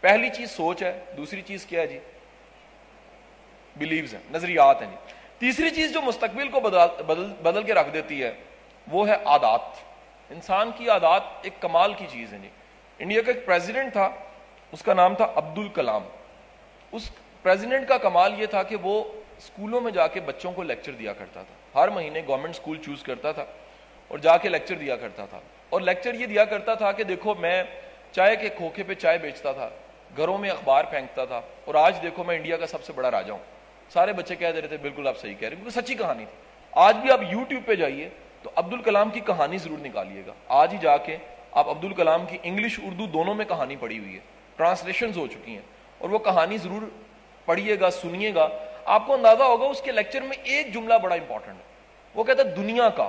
پہلی چیز سوچ ہے دوسری چیز کیا ہے جی؟ بلیوز ہیں نظریات ہیں جی۔ تیسری چیز جو مستقبل کو بدل بدل, بدل کے رکھ دیتی ہے وہ ہے عادات۔ انسان کی عادات ایک کمال کی چیز ہے جی۔ انڈیا کا ایک پریزیڈنٹ تھا اس کا نام تھا عبد الکلام اس پریزیڈنٹ کا کمال یہ تھا کہ وہ اسکولوں میں جا کے بچوں کو لیکچر دیا کرتا تھا۔ ہر مہینے گورنمنٹ اسکول چوز کرتا تھا اور جا کے لیکچر دیا کرتا تھا۔ اور لیکچر یہ دیا کرتا تھا کہ دیکھو میں چائے کے کھوکھے پہ چائے بیچتا تھا۔ گھروں میں اخبار پھینکتا تھا اور آج دیکھو میں انڈیا کا سب سے بڑا راجا ہوں۔ سارے بچے کہہ دے رہے تھے، بالکل آپ صحیح کہہ رہے ہیں کیونکہ سچی کہانی تھی۔ آج بھی آپ یوٹیوب پہ جائیے تو عبد الکلام کی کہانی ضرور نکالیے گا۔ آج ہی جا کے آپ عبد الکلام کی انگلش، اردو دونوں میں کہانی پڑھی ہوئی ہے۔ ٹرانسلیشن ہو چکی ہیں اور وہ کہانی ضرور پڑھیے گا، سنیے گا۔ آپ کو اندازہ ہوگا اس کے لیکچر میں ایک جملہ بڑا امپورٹنٹ ہے۔ وہ کہتا ہے، دنیا کا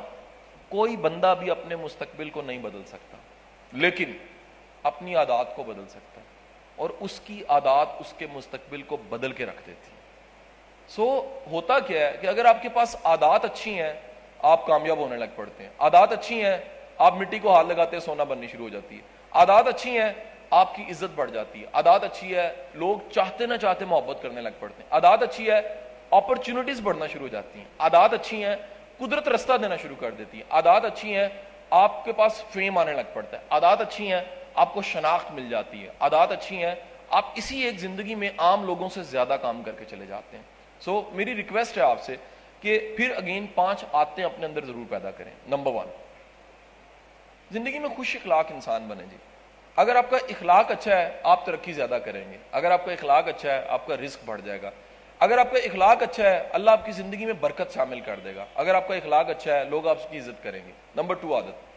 کوئی بندہ بھی اپنے مستقبل کو نہیں بدل سکتا، لیکن اپنی عادات کو بدل سکتا ہے۔ اور اس کی عادات اس کے مستقبل کو بدل کے رکھ دیتی سو ہوتا کیا ہے کہ اگر آپ کے پاس عادات اچھی ہیں، آپ کامیاب ہونے لگ پڑتے ہیں۔ عادات اچھی ہیں، آپ مٹی کو ہاتھ لگاتے ہیں، سونا بننی شروع ہو جاتی ہے۔ عادات اچھی ہیں، آپ کی عزت بڑھ جاتی ہے۔ عادات اچھی ہے، لوگ چاہتے نہ چاہتے محبت کرنے لگ پڑتے ہیں۔ عادات اچھی ہے اپرچونٹیز بڑھنا شروع ہو جاتی ہیں۔ عادات اچھی ہیں، قدرت رستہ دینا شروع کر دیتی ہے عادات اچھی ہیں، آپ کے پاس فیم آنے لگ پڑتا ہے۔ عادات اچھی ہیں آپ کو شناخت مل جاتی ہے عادات اچھی ہیں آپ اسی ایک زندگی میں عام لوگوں سے زیادہ کام کر کے چلے جاتے ہیں۔ سو so, میری ریکویسٹ ہے آپ سے کہ پھر اگین پانچ آتے اپنے اندر ضرور پیدا کریں۔ نمبر ون زندگی میں خوش اخلاق انسان بنے جی۔ اگر آپ کا اخلاق اچھا ہے آپ ترقی زیادہ کریں گے۔ اگر آپ کا اخلاق اچھا ہے آپ کا رزق بڑھ جائے گا۔ اگر آپ کا اخلاق اچھا ہے اللہ آپ کی زندگی میں برکت شامل کر دے گا۔ اگر آپ کا اخلاق اچھا ہے لوگ آپ کی عزت کریں گے۔ نمبر ٹو عادت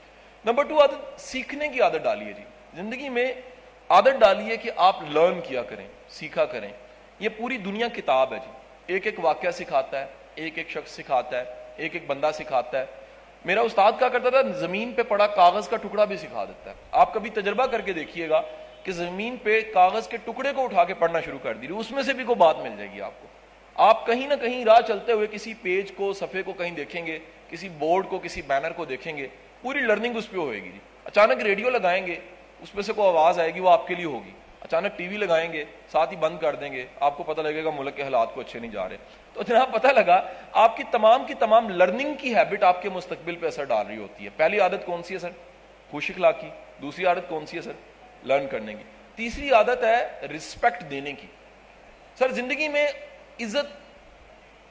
نمبر ٹو عادت سیکھنے کی عادت ڈالیے جی۔ زندگی میں عادت ڈالیے کہ آپ لرن کیا کریں، سیکھا کریں۔ یہ پوری دنیا کتاب ہے جی۔ ایک ایک واقعہ سکھاتا ہے، ایک ایک شخص سکھاتا ہے، ایک ایک بندہ سکھاتا ہے۔ میرا استاد کیا کرتا تھا، زمین پہ پڑا کاغذ کا ٹکڑا بھی سکھا دیتا ہے۔ آپ کبھی تجربہ کر کے دیکھیے گا کہ زمین پہ کاغذ کے ٹکڑے کو اٹھا کے پڑھنا شروع کر دی اس میں سے بھی کوئی بات مل جائے گی آپ کو۔ آپ کہیں نہ کہیں راہ چلتے ہوئے کسی پیج کو، صفحے کو کہیں دیکھیں گے، کسی بورڈ کو، کسی بینر کو دیکھیں گے۔ پوری لرننگ اس پہ ہوئے گی جی۔ اچانک ریڈیو لگائیں گے اس میں سے کوئی آواز آئے گی، وہ آپ کے لیے ہوگی۔ اچانک ٹی وی لگائیں گے، ساتھ ہی بند کر دیں گے، آپ کو پتہ لگے گا ملک کے حالات کو اچھے نہیں جا رہے۔ تو جناب، پتہ لگا، آپ کی تمام کی تمام لرننگ کی ہیبٹ آپ کے مستقبل پہ اثر ڈال رہی ہوتی ہے۔ پہلی عادت کون سی ہے سر؟ خوش اخلاق کی دوسری عادت کون سی ہے سر؟ لرن کرنے کی۔ تیسری عادت ہے رسپیکٹ دینے کی۔ سر، زندگی میں عزت،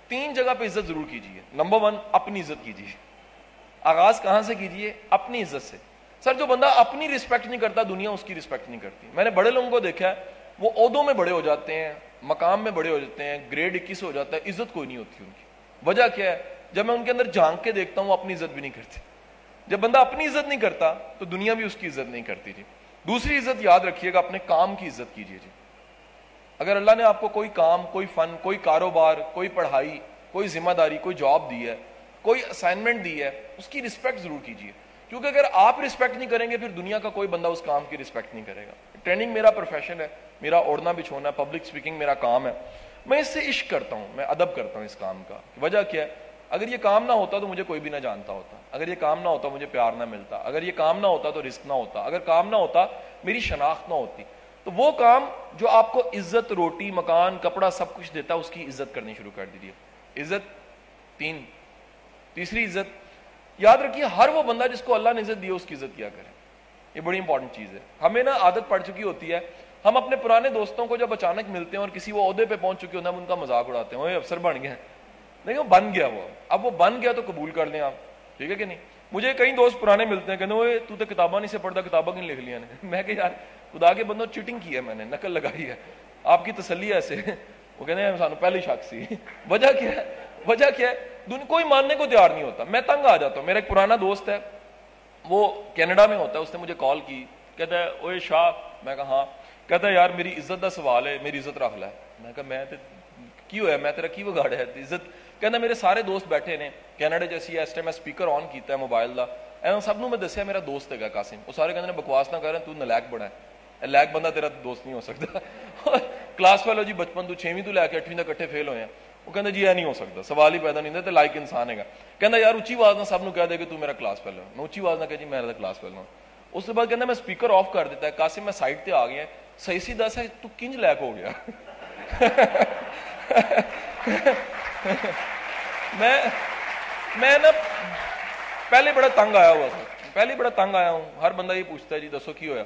تین جگہ پہ عزت ضرور کیجیے۔ نمبر ون اپنی عزت کیجیے۔ آغاز کہاں سے کیجیے؟ اپنی عزت سے۔ سر، جو بندہ اپنی رسپیکٹ نہیں کرتا، دنیا اس کی رسپیکٹ نہیں کرتی۔ میں نے بڑے لوگوں کو دیکھا ہے، وہ عہدوں میں بڑے ہو جاتے ہیں، مقام میں بڑے ہو جاتے ہیں گریڈ اکیس ہو جاتا ہے، عزت کوئی نہیں ہوتی ان کی۔ وجہ کیا ہے؟ جب میں ان کے اندر جھانک کے دیکھتا ہوں، وہ اپنی عزت بھی نہیں کرتے۔ جب بندہ اپنی عزت نہیں کرتا، تو دنیا بھی اس کی عزت نہیں کرتی جی۔ دوسری عزت یاد رکھیے گا، اپنے کام کی عزت کیجیے جی۔ اگر اللہ نے آپ کو کوئی کام، کوئی فن، کوئی کاروبار، کوئی پڑھائی، کوئی ذمہ داری، کوئی جاب دی ہے، کوئی اسائنمنٹ دی ہے، اس کی رسپیکٹ ضرور کیجیے۔ کیونکہ اگر آپ رسپیکٹ نہیں کریں گے، پھر دنیا کا کوئی بندہ اس کام کی رسپیکٹ نہیں کرے گا۔ ٹریننگ میرا پروفیشن ہے، میرا اوڑھنا بچھونا ہے پبلک اسپیکنگ میرا کام ہے۔ میں اس سے عشق کرتا ہوں، میں ادب کرتا ہوں اس کام کا۔ وجہ کیا ہے؟ اگر یہ کام نہ ہوتا تو مجھے کوئی بھی نہ جانتا ہوتا۔ اگر یہ کام نہ ہوتا مجھے پیار نہ ملتا۔ اگر یہ کام نہ ہوتا تو رسک نہ ہوتا۔ اگر کام نہ ہوتا میری شناخت نہ ہوتی۔ تو وہ کام جو آپ کو عزت، روٹی، مکان، کپڑا سب کچھ دیتا ہے، اس کی عزت کرنی شروع کر دیجیے عزت تین، تیسری عزت یاد رکھیے، ہر وہ بندہ جس کو اللہ نے عزت دی اس کی عزت کیا کرے۔ یہ بڑی امپورٹنٹ چیز ہے۔ ہمیں نا عادت پڑ چکی ہوتی ہے، ہم اپنے پرانے دوستوں کو جب اچانک ملتے ہیں اور کسی وہ عہدے پہ پہنچ چکے ہوتے ہیں، ہم ان کا مذاق اڑاتے ہیں، وہ افسر بن گئے لیکن وہ بن گیا وہ۔ اب وہ بن گیا تو قبول کر لیں آپ، ٹھیک ہے کہ نہیں؟ مجھے کئی دوست پرانے ملتے ہیں، کہتے وہ تو کتابیں نہیں سے پڑھتا کتابیں نہیں لکھ لیا نے؟ میں کہ یار، خدا کے بندوں چیٹنگ کی ہے میں نے، نقل لگائی ہے۔ آپ کی تسلی ایسے۔ وہ کہتے ہیں سانو پہلی شک سی۔ وجہ کیا ہے؟ وجہ کیا ہے؟ دنیا کوئی ماننے کو تیار نہیں ہوتا. میں تنگ آ جاتا ہوں. میرا ایک پرانا دوست ہے. وہ کینیڈا میں ہوتا ہے. اس نے مجھے کال کی. کہتا ہے اوے شاہ. میں کہا ہاں. کہتا ہے، یار، میری عزت کا سوال ہے. میری عزت رکھ لے. میں کہا، میں کی ہوا میں تیرا کی بگاڑ ہے? عزت. کہنا میرے سارے دوست بیٹھے نے. کینیڈا جیسی اس ٹائم میں سپیکر آن کیتا ہے موبائل دا. اے سب نو میں دسیا، میرا دوست ہے قاسم. وہ سارے کہتے ہیں بکواس نہ کر، تو نلیک بڑا ہے لیک بندہ تیرا دوست نہیں ہو سکتا. کلاس فیلو جی بچپن تو چھویں تو لے کے اٹھویں تک کٹھے فیل ہوئے ہیں. وہ کہنا جی یہ نہیں ہو سکتا، سوال ہی پیدا نہیں ہوتا لائک انسان ہے گا یار اچھی آواز نہ سب نو کہہ دے کہ تو میرا کلاس فیل میں اچھی آواز نہ کہ جی میرا کلاس فیل ہوں۔ اس کے بعد کہنا میں اسپیکر آف کر دیتا ہے، قاسم میں سائڈ تے آ گیا ہاں۔ صحیح سی دس ہے، تو کنج لیک ہو گیا۔ میں میں نا پہلے بڑا تنگ آیا ہوا تھا۔ پہلے بڑا تنگ آیا ہوں۔ ہر بندہ یہ پوچھتا ہے جی دسو کی ہوا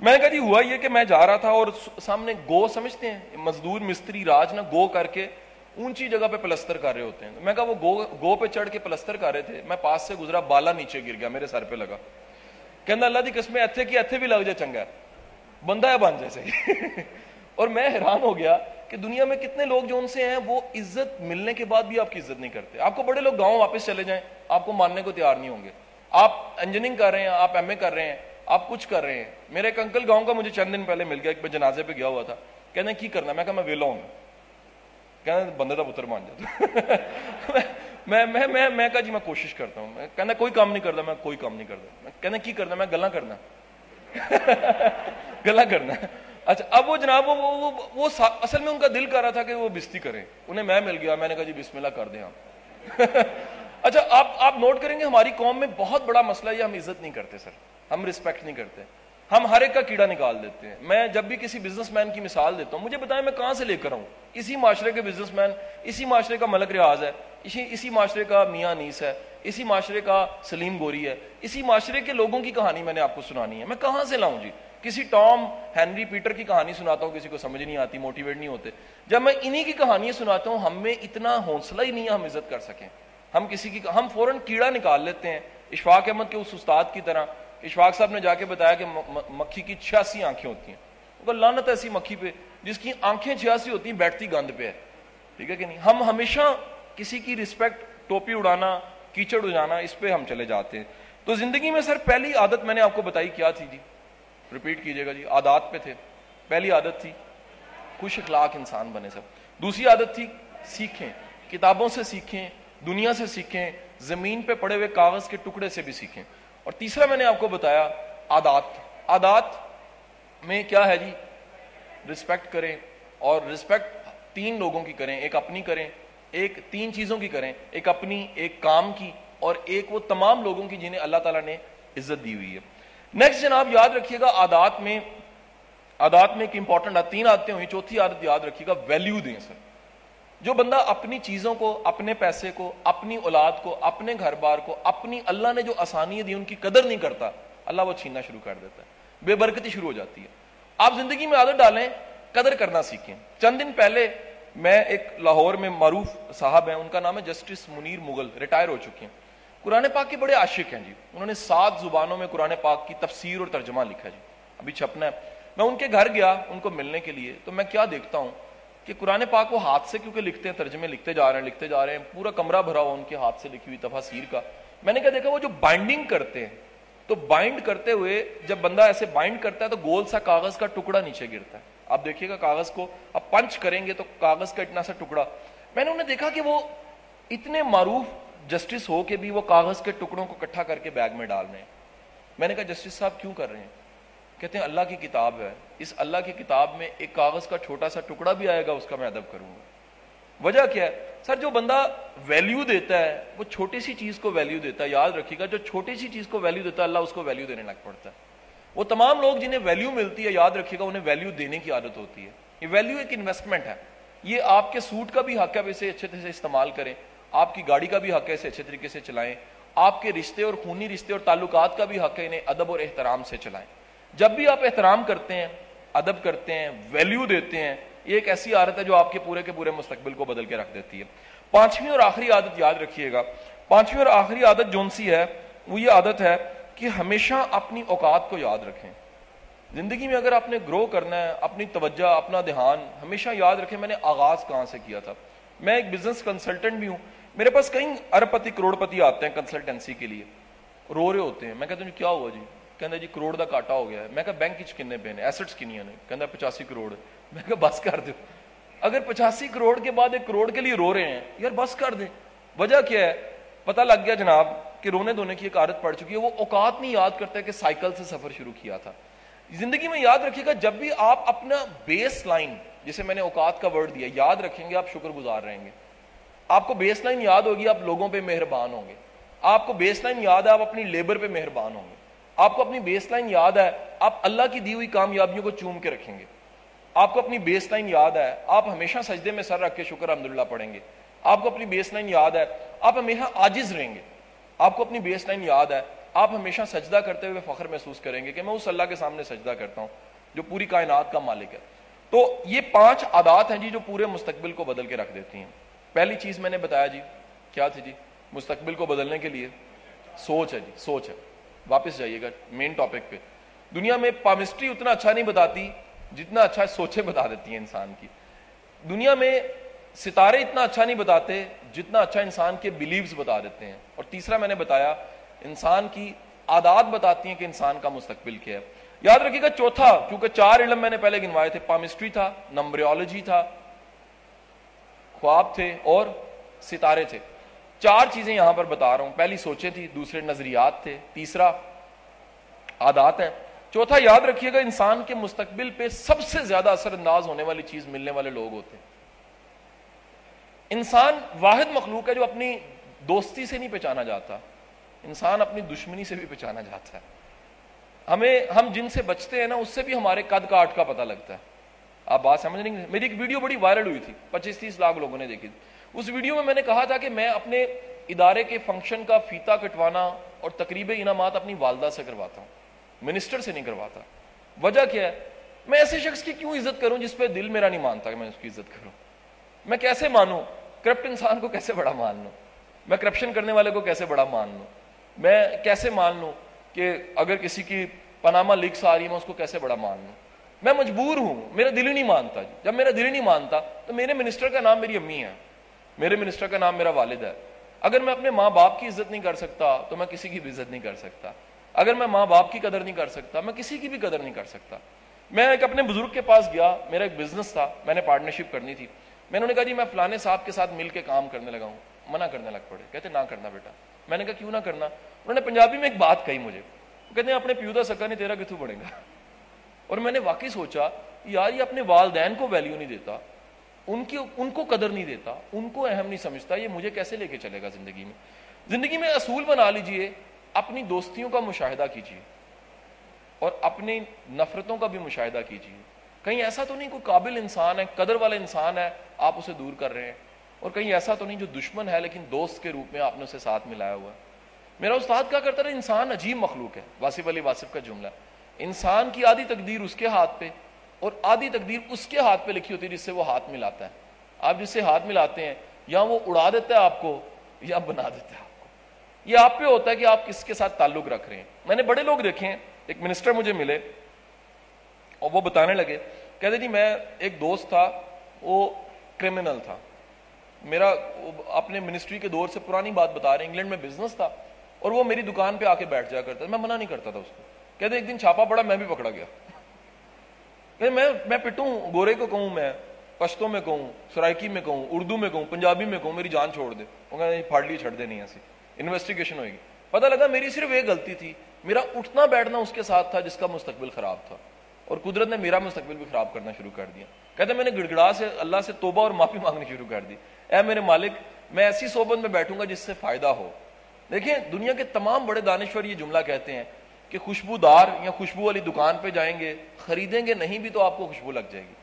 میں نے کہا جی ہوا یہ کہ میں جا رہا تھا اور سامنے گو سمجھتے ہیں۔ مزدور مستری راج نا گو کر کے اونچی جگہ پہ پلستر کر رہے ہوتے ہیں۔ میں کہا وہ گو گو پہ چڑھ کے پلستر کر رہے تھے۔ میں پاس سے گزرا، بالا نیچے گر گیا، میرے سر پہ لگا۔ کہنا اللہ دی قسمیں اتھے کی اتھے بھی لگ جائے چنگا ہے۔ بندہ ہے بن جیسے۔ اور میں حیران ہو گیا کہ دنیا میں کتنے لوگ جو ان سے ہیں، وہ عزت ملنے کے بعد بھی آپ کی عزت نہیں کرتے۔ آپ کو بڑے لوگ گاؤں واپس چلے جائیں، آپ کو ماننے کو تیار نہیں ہوں گے۔ آپ انجینئرنگ کر رہے ہیں، آپ ایم اے کر رہے ہیں، آپ کچھ کر رہے ہیں۔ میرے ایک انکل گاؤں کا مجھے چند دن پہلے مل گیا، ایک جنازے پہ گیا ہوا تھا۔ کہنے کی کرنا میں کہا، میں ویلا ہوں۔ کہنا بندے کا پتر مان جاتا میں میں میں میں کہا جی میں کوشش کرتا ہوں میں کہنا کوئی کام نہیں کرتا میں کوئی کام نہیں کرتا کہنا کی کرنا میں گلا کرنا گلا کرنا اچھا اب وہ جناب وہ, وہ, وہ اصل میں ان کا دل کر رہا تھا کہ وہ بستی کریں انہیں میں مل گیا میں نے کہا جی بسم اللہ کر دیں آپ اچھا آپ آپ نوٹ کریں گے ہماری قوم میں بہت بڑا مسئلہ یہ ہم عزت نہیں کرتے سر ہم رسپیکٹ نہیں کرتے ہم ہر ایک کا کیڑا نکال دیتے ہیں۔ میں جب بھی کسی بزنس مین کی مثال دیتا ہوں، مجھے بتائیں میں کہاں سے لے کر ہوں اسی معاشرے کے بزنس مین اسی معاشرے کا ملک ریاض ہے، اسی اسی معاشرے کا میاں نیس ہے، اسی معاشرے کا سلیم گوری ہے، اسی معاشرے کے لوگوں کی کہانی میں نے آپ کو سنانی ہے۔ میں کہاں سے لاؤں جی؟ کسی ٹام ہینری پیٹر کی کہانی سناتا ہوں، کسی کو سمجھ نہیں آتی موٹیویٹ نہیں ہوتے۔ جب میں انہی کی کہانیاں سناتا ہوں، ہم میں اتنا حوصلہ ہی نہیں ہے ہم عزت کر سکیں۔ ہم کسی کی، ہم فوراً کیڑا نکال لیتے ہیں، اشفاق احمد کے اس استاد کی طرح۔ اشفاق صاحب نے جا کے بتایا کہ مکھی کی چھیاسی آنکھیں ہوتی ہیں۔ لانت ایسی مکھی پہ، جس کی آنکھیں چھیاسی ہوتی ہیں، بیٹھتی گند پہ ہے۔ ٹھیک ہے کہ نہیں؟ ہم ہمیشہ کسی کی رسپیکٹ ٹوپی اڑانا، کیچڑ اڑانا، اس پہ ہم چلے جاتے ہیں۔ تو زندگی میں سر، پہلی عادت میں نے آپ کو بتائی کیا تھی جی؟ ریپیٹ کیجیے گا جی عادات پہ تھے۔ پہلی عادت تھی، خوش اخلاق انسان بنے سب۔ دوسری عادت تھی، سیکھیں، کتابوں سے سیکھیں، دنیا سے سیکھیں، زمین پہ پڑے ہوئے کاغذ کے ٹکڑے سے بھی سیکھیں۔ اور تیسرا میں نے آپ کو بتایا، عادات۔ عادات میں کیا ہے جی؟ رسپیکٹ کریں اور رسپیکٹ تین لوگوں کی کریں، ایک اپنی کریں، ایک تین چیزوں کی کریں، ایک اپنی، ایک کام کی اور ایک وہ تمام لوگوں کی جنہیں اللہ تعالیٰ نے عزت دی ہوئی ہے۔ نیکسٹ جناب، یاد رکھیے گا عادات میں عادات میں ایک امپورٹنٹ تین عادتیں ہوئی چوتھی عادت یاد رکھیے گا ویلیو دیں سر۔ جو بندہ اپنی چیزوں کو، اپنے پیسے کو، اپنی اولاد کو، اپنے گھر بار کو، اپنی اللہ نے جو آسانی دی، ان کی قدر نہیں کرتا، اللہ وہ چھیننا شروع کر دیتا ہے۔ بے برکتی شروع ہو جاتی ہے۔ آپ زندگی میں عادت ڈالیں، قدر کرنا سیکھیں۔ چند دن پہلے میں ایک لاہور میں معروف صاحب ہیں، ان کا نام ہے جسٹس منیر مغل، ریٹائر ہو چکے ہیں۔ قرآن پاک کے بڑے عاشق ہیں جی۔ انہوں نے سات زبانوں میں قرآن پاک کی تفسیر اور ترجمہ لکھا جی۔ ابھی چھپنا ہے۔ میں ان کے گھر گیا، ان کو ملنے کے لیے، تو میں کیا دیکھتا ہوں؟ کہ قرآن پاک وہ ہاتھ سے کیونکہ لکھتے ہیں، ترجمے لکھتے جا رہے ہیں، لکھتے جا رہے ہیں، پورا کمرہ بھرا ہوا ان کے ہاتھ سے لکھی ہوئی تفاصیر کا۔ میں نے کیا دیکھا، وہ جو بائنڈنگ کرتے ہیں، تو بائنڈ کرتے ہوئے جب بندہ ایسے بائنڈ کرتا ہے تو گول سا کاغذ کا ٹکڑا نیچے گرتا ہے۔ آپ دیکھیے گا کاغذ کو اب پنچ کریں گے تو کاغذ کا اتنا سا ٹکڑا۔ میں نے انہیں دیکھا کہ وہ اتنے معروف جسٹس ہو کے بھی وہ کاغذ کے ٹکڑوں کو کٹھا کر کے بیگ میں ڈال رہے ہیں۔ میں نے کہا، جسٹس صاحب کیوں کر رہے ہیں؟ کہتے ہیں اللہ کی کتاب ہے۔ اس اللہ کی کتاب میں ایک کاغذ کا چھوٹا سا ٹکڑا بھی آئے گا، اس کا میں ادب کروں گا۔ وجہ کیا ہے؟ سر، جو بندہ ویلیو دیتا ہے، وہ چھوٹی سی چیز کو ویلیو دیتا ہے، یاد رکھیے گا، جو چھوٹی سی چیز کو ویلیو دیتا ہے، اللہ اس کو ویلیو دینے لگ پڑتا ہے۔ وہ تمام لوگ جنہیں ویلیو ملتی ہے، یاد رکھیے گا، انہیں ویلیو دینے کی عادت ہوتی ہے۔ یہ ویلیو ایک انویسٹمنٹ ہے۔ یہ آپ کے سوٹ کا بھی حق ہے اسے اچھے طرح سے استعمال کریں۔ آپ کی گاڑی کا بھی حق ہے، اسے اچھے طریقے سے چلائیں۔ آپ کے رشتے اور خونی رشتے اور تعلقات کا بھی حق ہے، انہیں ادب اور احترام سے چلائیں۔ جب بھی آپ احترام کرتے ہیں، ادب کرتے ہیں ویلیو دیتے ہیں، یہ ایک ایسی عادت ہے جو آپ کے پورے کے پورے مستقبل کو بدل کے رکھ دیتی ہے۔ پانچویں اور آخری عادت یاد رکھیے گا۔ پانچویں اور آخری عادت جون سی ہے، وہ یہ عادت ہے کہ ہمیشہ اپنی اوقات کو یاد رکھیں۔ زندگی میں اگر آپ نے گرو کرنا ہے، اپنی توجہ، اپنا دھیان ہمیشہ یاد رکھیں، میں نے آغاز کہاں سے کیا تھا؟ میں ایک بزنس کنسلٹنٹ بھی ہوں۔ میرے پاس کئی ارب پتی کروڑ پتی آتے ہیں کنسلٹنسی کے لیے۔ رو رہے ہوتے ہیں۔ میں کہتا ہوں جی، کیا ہوا جی؟ کہنا جی کروڑ دا کاٹا ہو گیا ہے۔ میں کہا بینک کنے پے نے؟ ایسٹس کنیا نے؟ کہنا پچاسی کروڑ۔ میں کہا بس کر دو۔ اگر پچاسی کروڑ کے بعد ایک کروڑ کے لیے رو رہے ہیں، یار بس کر دیں۔ وجہ کیا ہے؟ پتہ لگ گیا جناب کہ رونے دھونے کی ایک عادت پڑ چکی ہے۔ وہ اوقات نہیں یاد کرتے کہ سائیکل سے سفر شروع کیا تھا۔ زندگی میں یاد رکھیے گا، جب بھی آپ اپنا بیس لائن جسے میں نے اوقات کا ورڈ دیا، یاد رکھیں گے، آپ شکر گزار رہیں گے۔ آپ کو بیس لائن یاد ہوگی، آپ لوگوں پہ مہربان ہوں گے۔ آپ کو بیس لائن یاد ہے، آپ اپنی لیبر پہ مہربان ہوں گے۔ آپ کو اپنی بیس لائن یاد ہے، آپ اللہ کی دی ہوئی کامیابیوں کو چوم کے رکھیں گے۔ آپ کو اپنی بیس لائن یاد ہے، آپ ہمیشہ سجدے میں سر رکھ کے شکر الحمد پڑھیں گے۔ آپ کو اپنی بیس لائن یاد ہے، آپ ہمیشہ آجز رہیں گے۔ آپ کو اپنی بیس لائن یاد ہے، آپ ہمیشہ سجدہ کرتے ہوئے فخر محسوس کریں گے کہ میں اس اللہ کے سامنے سجدہ کرتا ہوں، جو پوری کائنات کا مالک ہے۔ تو یہ پانچ عادات ہیں جی جو پورے مستقبل کو بدل کے رکھ دیتی ہیں۔ پہلی چیز میں نے بتایا جی کیا تھی جی؟ مستقبل کو بدلنے کے لیے۔ سوچ ہے جی سوچ ہے۔ واپس جائیے گا مین ٹاپک پہ۔ دنیا میں پامسٹری اتنا اچھا نہیں بتاتی جتنا اچھا سوچے بتا دیتی ہیں انسان کی۔ دنیا میں ستارے اتنا اچھا نہیں بتاتے جتنا اچھا انسان کے بلیوز بتا دیتے ہیں۔ اور تیسرا میں نے بتایا، انسان کی عادات بتاتی ہیں کہ انسان کا مستقبل کیا ہے۔ یاد رکھیے گا، چوتھا، کیونکہ چار علم میں نے پہلے گنوائے تھے پامسٹری تھا نمبریولوجی تھا، خواب تھے اور ستارے تھے۔ چار چیزیں یہاں پر بتا رہا ہوں۔ پہلی سوچیں تھی، دوسرے نظریات تھے، تیسرا عادات ہیں۔ چوتھا، یاد رکھیے گا، انسان کے مستقبل پہ سب سے زیادہ اثر انداز ہونے والی چیز ملنے والے لوگ ہوتے ہیں۔ انسان واحد مخلوق ہے جو اپنی دوستی سے نہیں پہچانا جاتا۔ انسان اپنی دشمنی سے بھی پہچانا جاتا ہے۔ ہمیں، ہم جن سے بچتے ہیں نا، اس سے بھی ہمارے قد کاٹ کا پتہ لگتا ہے۔ آپ بات سمجھ نہیں میری ایک ویڈیو بڑی وائرل ہوئی تھی۔ پچیس تیس لاکھ لوگوں نے دیکھی۔ تھی اس ویڈیو میں میں نے کہا تھا کہ میں اپنے ادارے کے فنکشن کا فیتا کٹوانا اور تقریب انعامات اپنی والدہ سے کرواتا ہوں۔ منسٹر سے نہیں کرواتا۔ وجہ کیا ہے؟ میں ایسے شخص کی کیوں عزت کروں جس پہ دل میرا نہیں مانتا کہ میں اس کی عزت کروں؟ میں کیسے مانوں؟ کرپٹ انسان کو کیسے بڑا مان لوں میں کرپشن کرنے والے کو کیسے بڑا مان لوں میں کیسے مان لوں کہ اگر کسی کی پناما لیکس آ رہی ہے، میں اس کو کیسے بڑا مان لوں میں مجبور ہوں، میرا دل ہی نہیں مانتا۔ جب میرا دل ہی نہیں مانتا تو میرے منسٹر کا نام میری امی ہے۔ میرے منسٹر کا نام میرا والد ہے۔ اگر میں اپنے ماں باپ کی عزت نہیں کر سکتا، تو میں کسی کی بھی عزت نہیں کر سکتا۔ اگر میں ماں باپ کی قدر نہیں کر سکتا، میں کسی کی بھی قدر نہیں کر سکتا۔ میں ایک اپنے بزرگ کے پاس گیا، میرا ایک بزنس تھا، میں نے پارٹنرشپ کرنی تھی۔ میں نے کہا جی میں فلانے صاحب کے ساتھ مل کے کام کرنے لگا ہوں۔ منع کرنے لگ پڑے۔ کہتے، نہ کرنا بیٹا۔ میں نے کہا، کیوں نہ کرنا؟ انہوں نے پنجابی میں ایک بات کہی مجھے۔ کہتے ہیں، اپنے پیودا سکا نہیں، تیرا کتوں بڑھے گا۔ اور میں نے واقعی سوچا، یار، یہ اپنے والدین کو ویلیو نہیں دیتا۔ ان کی ان کو قدر نہیں دیتا، ان کو اہم نہیں سمجھتا، یہ مجھے کیسے لے کے چلے گا زندگی میں؟ زندگی میں اصول بنا لیجیے، اپنی دوستیوں کا مشاہدہ کیجیے اور اپنی نفرتوں کا بھی مشاہدہ کیجیے کہیں ایسا تو نہیں، کوئی قابل انسان ہے، قدر والا انسان ہے، آپ اسے دور کر رہے ہیں، اور کہیں ایسا تو نہیں جو دشمن ہے، لیکن دوست کے روپ میں آپ نے اسے ساتھ ملایا ہوا ہے۔ میرا استاد کیا کرتا رہا انسان عجیب مخلوق ہے واسف علی واسف کا جملہ۔ انسان کی آدھی تقدیر اس کے ہاتھ پہ اور آدھی تقدیر اس کے ہاتھ پہ لکھی ہوتی ہے جس سے وہ ہاتھ ملاتا ہے۔ آپ جس سے ہاتھ ملاتے ہیں، یا وہ اڑا دیتا ہے آپ کو، یا بنا دیتا ہے آپ کو۔ یہ آپ پہ ہوتا ہے کہ آپ کس کے ساتھ تعلق رکھ رہے ہیں۔ میں نے بڑے لوگ دیکھے ہیں، ایک منسٹر مجھے ملے اور وہ بتانے لگے، کہتے جی میں ایک دوست تھا، وہ کرمنل تھا۔ میرا اپنے منسٹری کے دور سے پرانی بات بتا رہے ہیں، انگلینڈ میں بزنس تھا اور وہ میری دکان پہ آ کے بیٹھ جایا کرتا میں منع نہیں کرتا تھا اس کو۔ کہتے ایک دن چھاپا پڑا، میں بھی پکڑا گیا۔ میں میں پٹوں، گورے کو کہوں، میں پشتوں میں کہوں سرائکی میں کہوں، اردو میں کہوں، پنجابی میں کہوں، میری جان چھوڑ دے۔ وہ کہتے پھاڑ لی چھڑ دے نہیں ایسی۔ انویسٹیگیشن ہوئے گی۔ پتہ لگا میری صرف ایک غلطی تھی۔ میرا اٹھنا بیٹھنا اس کے ساتھ تھا جس کا مستقبل خراب تھا۔ اور قدرت نے میرا مستقبل بھی خراب کرنا شروع کر دیا۔ کہتے میں نے گڑگڑا سے، اللہ سے توبہ اور معافی مانگنی شروع کر دی۔ اے میرے مالک، میں ایسی صحبت میں بیٹھوں گا جس سے فائدہ ہو۔ دیکھیں، دنیا کے تمام بڑے دانشور یہ جملہ کہتے ہیں کہ خوشبودار یا خوشبو والی دکان پہ جائیں گے، خریدیں گے، نہیں بھی تو آپ کو خوشبو لگ جائے گی۔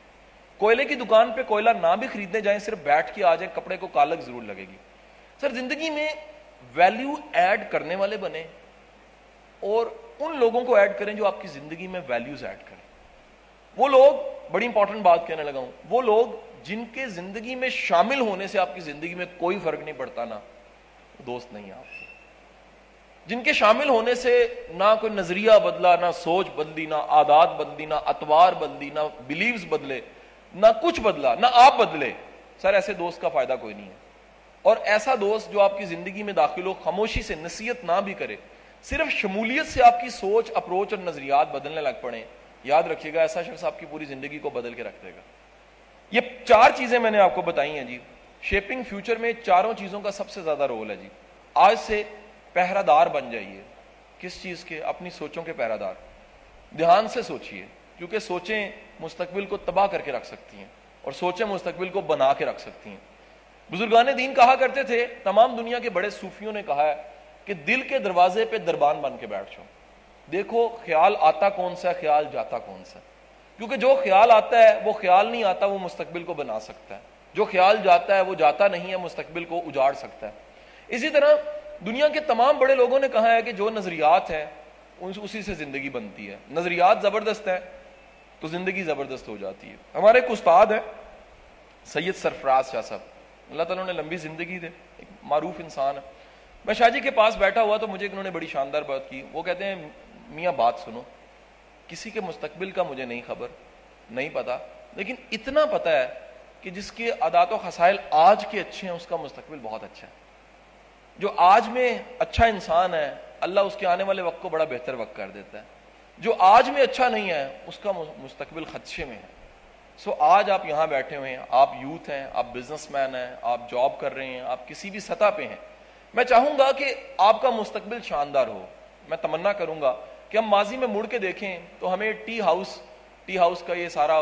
کوئلے کی دکان پہ کوئلہ نہ بھی خریدنے جائیں، صرف بیٹھ کے آ جائیں، کپڑے کو کالک ضرور لگے گی۔ سر، زندگی میں ویلیو ایڈ کرنے والے بنے اور ان لوگوں کو ایڈ کریں جو آپ کی زندگی میں ویلیوز ایڈ کریں۔ وہ لوگ، بڑی امپورٹنٹ بات کہنے لگا ہوں، وہ لوگ جن کے زندگی میں شامل ہونے سے آپ کی زندگی میں کوئی فرق نہیں پڑتا نا دوست نہیں آپ۔ جن کے شامل ہونے سے نہ کوئی نظریہ بدلا، نہ سوچ بدلی، نہ عادات بدلی، نہ اتوار بدلی، نہ بلیوز بدلے، نہ کچھ بدلا، نہ آپ بدلے۔ سر، ایسے دوست کا فائدہ کوئی نہیں ہے۔ اور ایسا دوست جو آپ کی زندگی میں داخل ہو، خاموشی سے، نصیحت نہ بھی کرے، صرف شمولیت سے آپ کی سوچ، اپروچ اور نظریات بدلنے لگ پڑے۔ یاد رکھیے گا، ایسا شخص آپ کی پوری زندگی کو بدل کے رکھ دے گا۔ یہ چار چیزیں میں نے آپ کو بتائی ہیں جی۔ شیپنگ فیوچر میں چاروں چیزوں کا سب سے زیادہ رول ہے جی۔ آج سے پہرا دار بن جائیے۔ کس چیز کے؟ اپنی سوچوں کے پہرا دار دھیان سے سوچیے کیونکہ سوچیں مستقبل کو تباہ کر کے رکھ سکتی ہیں اور سوچیں مستقبل کو بنا کے رکھ سکتی ہیں۔ بزرگان دین کہا کرتے تھے، تمام دنیا کے بڑے صوفیوں نے کہا ہے کہ دل کے دروازے پہ دربان بن کے بیٹھ جاؤ۔ دیکھو، خیال آتا کون سا خیال جاتا کون سا کیونکہ جو خیال آتا ہے، وہ خیال نہیں آتا، وہ مستقبل کو بنا سکتا ہے۔ جو خیال جاتا ہے، وہ جاتا نہیں ہے، مستقبل کو اجاڑ سکتا ہے۔ اسی طرح دنیا کے تمام بڑے لوگوں نے کہا ہے کہ جو نظریات ہیں اسی سے زندگی بنتی ہے۔ نظریات زبردست ہے تو زندگی زبردست ہو جاتی ہے۔ ہمارے ایک استاد ہیں، سید سرفراز شاہ صاحب۔ اللہ تعالیٰ نے لمبی زندگی دے۔ ایک معروف انسان ہے۔ میں شاہ جی کے پاس بیٹھا ہوا تو مجھے انہوں نے بڑی شاندار بات کی۔ وہ کہتے ہیں، میاں بات سنو۔ کسی کے مستقبل کا مجھے نہیں خبر، نہیں پتا۔ لیکن اتنا پتا ہے کہ جس کے عادات و خسائل آج کے اچھے ہیں، اس کا مستقبل بہت اچھا ہے۔ جو آج میں اچھا انسان ہے، اللہ اس کے آنے والے وقت کو بڑا بہتر وقت کر دیتا ہے۔ جو آج میں اچھا نہیں ہے، اس کا مستقبل خدشے میں ہے۔ سو آج آپ یہاں بیٹھے ہوئے ہیں، آپ یوتھ ہیں، آپ بزنس مین ہیں، آپ جاب کر رہے ہیں، آپ کسی بھی سطح پہ ہیں۔ میں چاہوں گا کہ آپ کا مستقبل شاندار ہو۔ میں تمنا کروں گا کہ ہم ماضی میں مڑ کے دیکھیں تو ہمیں ٹی ہاؤس ٹی ہاؤس کا یہ سارا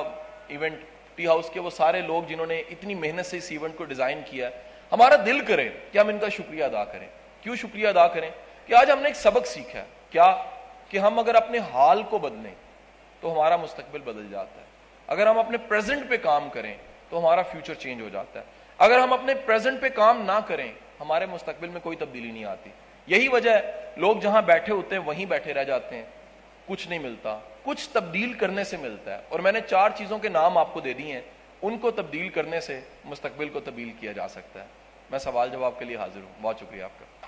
ایونٹ، ٹی ہاؤس کے وہ سارے لوگ جنہوں نے اتنی محنت سے اس ایونٹ کو ڈیزائن کیا ہے ہمارا دل کرے کہ ہم ان کا شکریہ ادا کریں۔ کیوں شکریہ ادا کریں؟ کہ آج ہم نے ایک سبق سیکھا ہے۔ کیا؟ کہ ہم اگر اپنے حال کو بدلیں تو ہمارا مستقبل بدل جاتا ہے۔ اگر ہم اپنے پریزنٹ پہ کام کریں تو ہمارا فیوچر چینج ہو جاتا ہے۔ اگر ہم اپنے پریزنٹ پہ کام نہ کریں، ہمارے مستقبل میں کوئی تبدیلی نہیں آتی۔ یہی وجہ ہے، لوگ جہاں بیٹھے ہوتے ہیں، وہیں بیٹھے رہ جاتے ہیں۔ کچھ نہیں ملتا۔ کچھ تبدیل کرنے سے ملتا ہے۔ اور میں نے چار چیزوں کے نام آپ کو دے دی ہیں۔ ان کو تبدیل کرنے سے مستقبل کو تبدیل کیا جا سکتا ہے۔ میں سوال جواب کے لیے حاضر ہوں۔ بہت شکریہ آپ کا۔